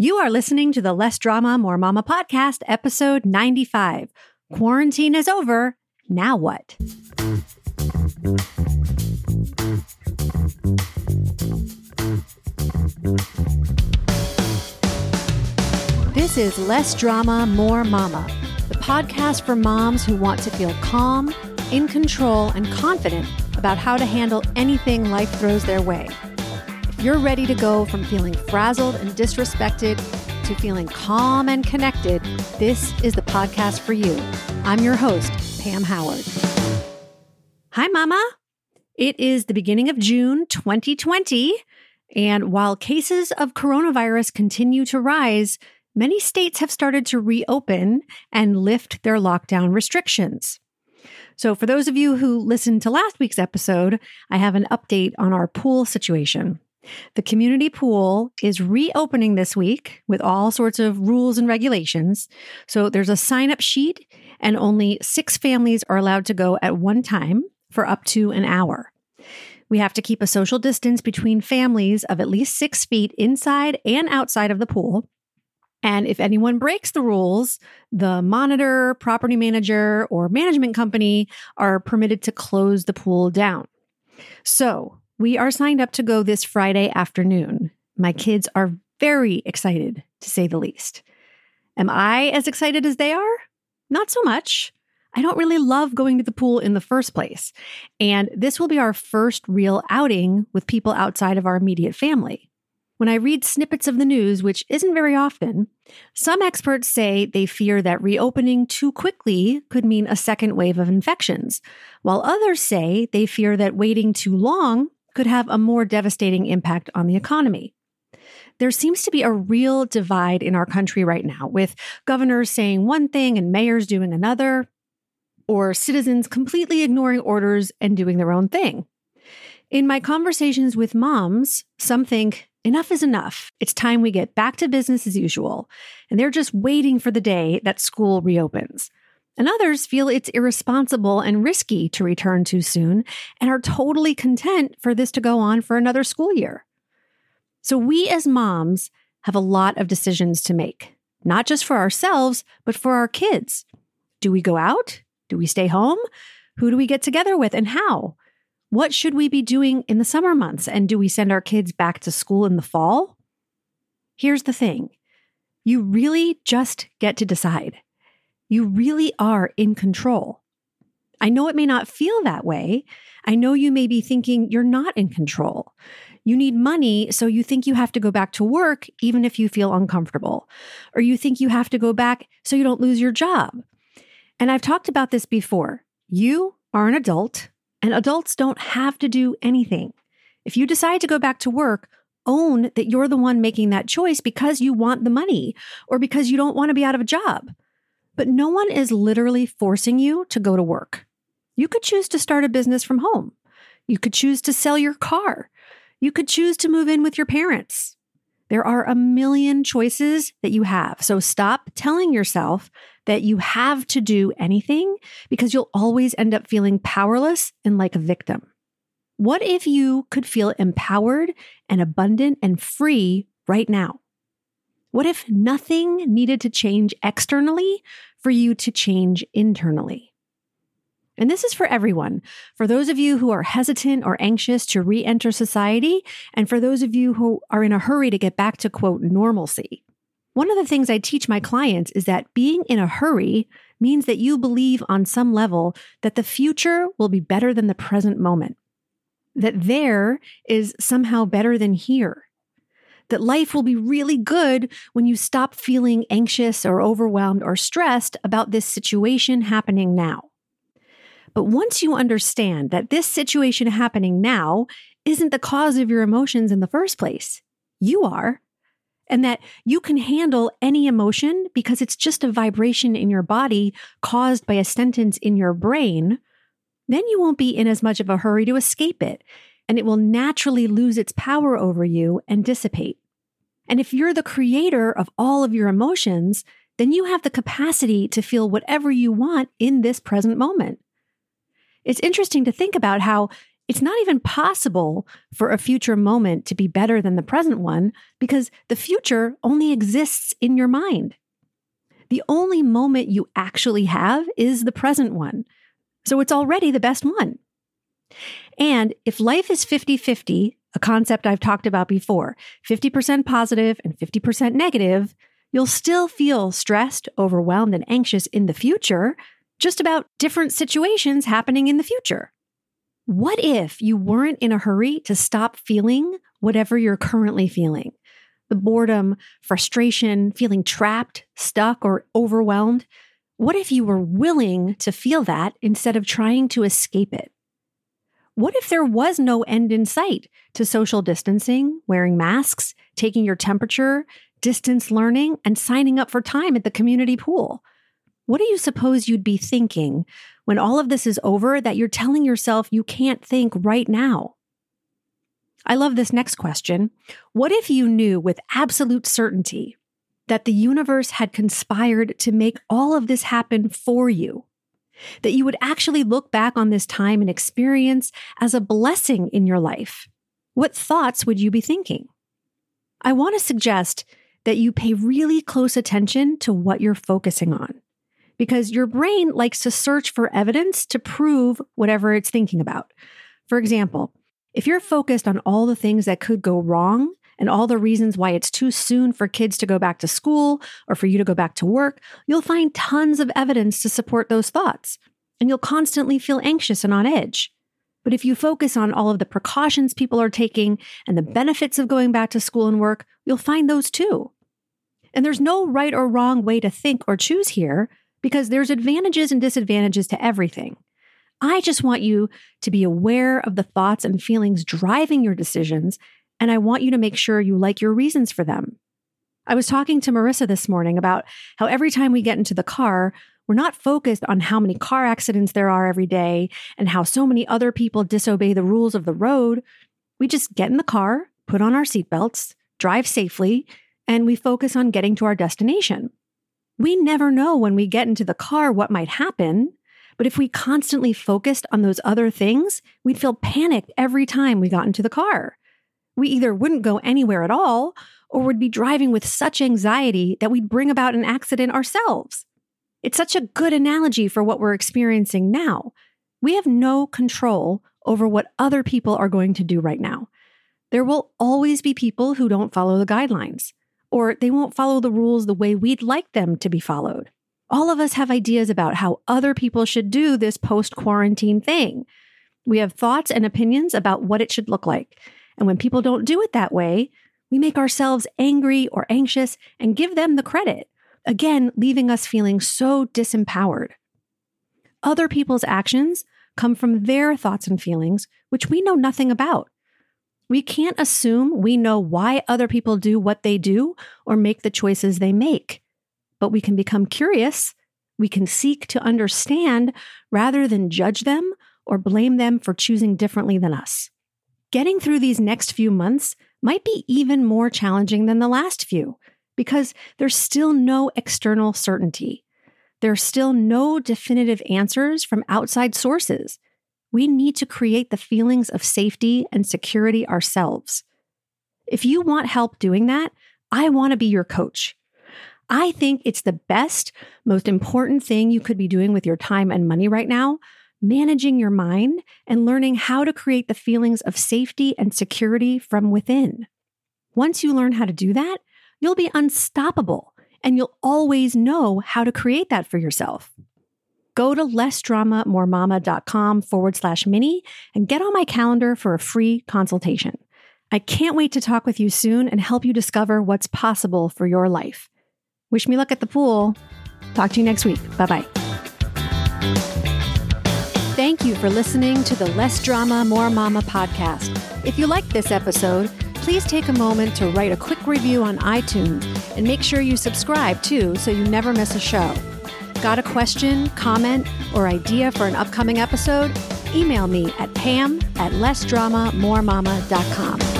You are listening to the Less Drama, More Mama podcast, episode 95. Quarantine is over. Now what? This is Less Drama, More Mama, the podcast for moms who want to feel calm, in control, and confident about how to handle anything life throws their way you're ready to go from feeling frazzled and disrespected to feeling calm and connected, this is the podcast for you. I'm your host, Pam Howard. Hi, Mama. It is the beginning of June 2020. And while cases of coronavirus continue to rise, many states have started to reopen and lift their lockdown restrictions. So, for those of you who listened to last week's episode, I have an update on our pool situation. The community pool is reopening this week with all sorts of rules and regulations. So there's a sign up sheet, and only six families are allowed to go at one time for up to an hour. We have to keep a social distance between families of at least six feet inside and outside of the pool. And if anyone breaks the rules, the monitor, property manager, or management company are permitted to close the pool down. So, we are signed up to go this Friday afternoon. My kids are very excited, to say the least. Am I as excited as they are? Not so much. I don't really love going to the pool in the first place. And this will be our first real outing with people outside of our immediate family. When I read snippets of the news, which isn't very often, some experts say they fear that reopening too quickly could mean a second wave of infections, while others say they fear that waiting too long could have a more devastating impact on the economy. There seems to be a real divide in our country right now, with governors saying one thing and mayors doing another, or citizens completely ignoring orders and doing their own thing. In my conversations with moms, some think enough is enough. It's time we get back to business as usual. And they're just waiting for the day that school reopens and others feel it's irresponsible and risky to return too soon and are totally content for this to go on for another school year. So, we as moms have a lot of decisions to make, not just for ourselves, but for our kids. Do we go out? Do we stay home? Who do we get together with and how? What should we be doing in the summer months? And do we send our kids back to school in the fall? Here's the thing you really just get to decide you really are in control. I know it may not feel that way. I know you may be thinking you're not in control. You need money, so you think you have to go back to work even if you feel uncomfortable. Or you think you have to go back so you don't lose your job. And I've talked about this before. You are an adult, and adults don't have to do anything. If you decide to go back to work, own that you're the one making that choice because you want the money or because you don't want to be out of a job. But no one is literally forcing you to go to work. You could choose to start a business from home. You could choose to sell your car. You could choose to move in with your parents. There are a million choices that you have. So stop telling yourself that you have to do anything because you'll always end up feeling powerless and like a victim. What if you could feel empowered and abundant and free right now? What if nothing needed to change externally for you to change internally? And this is for everyone. For those of you who are hesitant or anxious to re enter society, and for those of you who are in a hurry to get back to quote normalcy. One of the things I teach my clients is that being in a hurry means that you believe on some level that the future will be better than the present moment, that there is somehow better than here that life will be really good when you stop feeling anxious or overwhelmed or stressed about this situation happening now. But once you understand that this situation happening now isn't the cause of your emotions in the first place, you are, and that you can handle any emotion because it's just a vibration in your body caused by a sentence in your brain, then you won't be in as much of a hurry to escape it and it will naturally lose its power over you and dissipate. And if you're the creator of all of your emotions, then you have the capacity to feel whatever you want in this present moment. It's interesting to think about how it's not even possible for a future moment to be better than the present one because the future only exists in your mind. The only moment you actually have is the present one. So it's already the best one. And if life is 50 50, a concept I've talked about before, 50% positive and 50% negative, you'll still feel stressed, overwhelmed, and anxious in the future, just about different situations happening in the future. What if you weren't in a hurry to stop feeling whatever you're currently feeling? The boredom, frustration, feeling trapped, stuck, or overwhelmed. What if you were willing to feel that instead of trying to escape it? What if there was no end in sight to social distancing, wearing masks, taking your temperature, distance learning, and signing up for time at the community pool? What do you suppose you'd be thinking when all of this is over that you're telling yourself you can't think right now? I love this next question. What if you knew with absolute certainty that the universe had conspired to make all of this happen for you? That you would actually look back on this time and experience as a blessing in your life? What thoughts would you be thinking? I want to suggest that you pay really close attention to what you're focusing on because your brain likes to search for evidence to prove whatever it's thinking about. For example, if you're focused on all the things that could go wrong and all the reasons why it's too soon for kids to go back to school or for you to go back to work, you'll find tons of evidence to support those thoughts. And you'll constantly feel anxious and on edge. But if you focus on all of the precautions people are taking and the benefits of going back to school and work, you'll find those too. And there's no right or wrong way to think or choose here because there's advantages and disadvantages to everything. I just want you to be aware of the thoughts and feelings driving your decisions, and I want you to make sure you like your reasons for them. I was talking to Marissa this morning about how every time we get into the car, we're not focused on how many car accidents there are every day and how so many other people disobey the rules of the road. We just get in the car, put on our seatbelts, drive safely, and we focus on getting to our destination. We never know when we get into the car what might happen. But if we constantly focused on those other things, we'd feel panicked every time we got into the car. We either wouldn't go anywhere at all or would be driving with such anxiety that we'd bring about an accident ourselves. It's such a good analogy for what we're experiencing now. We have no control over what other people are going to do right now. There will always be people who don't follow the guidelines or they won't follow the rules the way we'd like them to be followed. All of us have ideas about how other people should do this post quarantine thing. We have thoughts and opinions about what it should look like. And when people don't do it that way, we make ourselves angry or anxious and give them the credit, again, leaving us feeling so disempowered. Other people's actions come from their thoughts and feelings, which we know nothing about. We can't assume we know why other people do what they do or make the choices they make. But we can become curious. We can seek to understand rather than judge them or blame them for choosing differently than us. Getting through these next few months might be even more challenging than the last few because there's still no external certainty. There are still no definitive answers from outside sources we need to create the feelings of safety and security ourselves. If you want help doing that, I want to be your coach. I think it's the best, most important thing you could be doing with your time and money right now managing your mind and learning how to create the feelings of safety and security from within. Once you learn how to do that, you'll be unstoppable and you'll always know how to create that for yourself go to lessdramamoremama.com forward slash mini and get on my calendar for a free consultation. I can't wait to talk with you soon and help you discover what's possible for your life. Wish me luck at the pool. Talk to you next week. Bye bye. Thank you for listening to the Less Drama, More Mama podcast. If you liked this episode, please take a moment to write a quick review on iTunes and make sure you subscribe too so you never miss a show. Got a question, comment, or idea for an upcoming episode? Email me at pam at lessdramamoremama.com.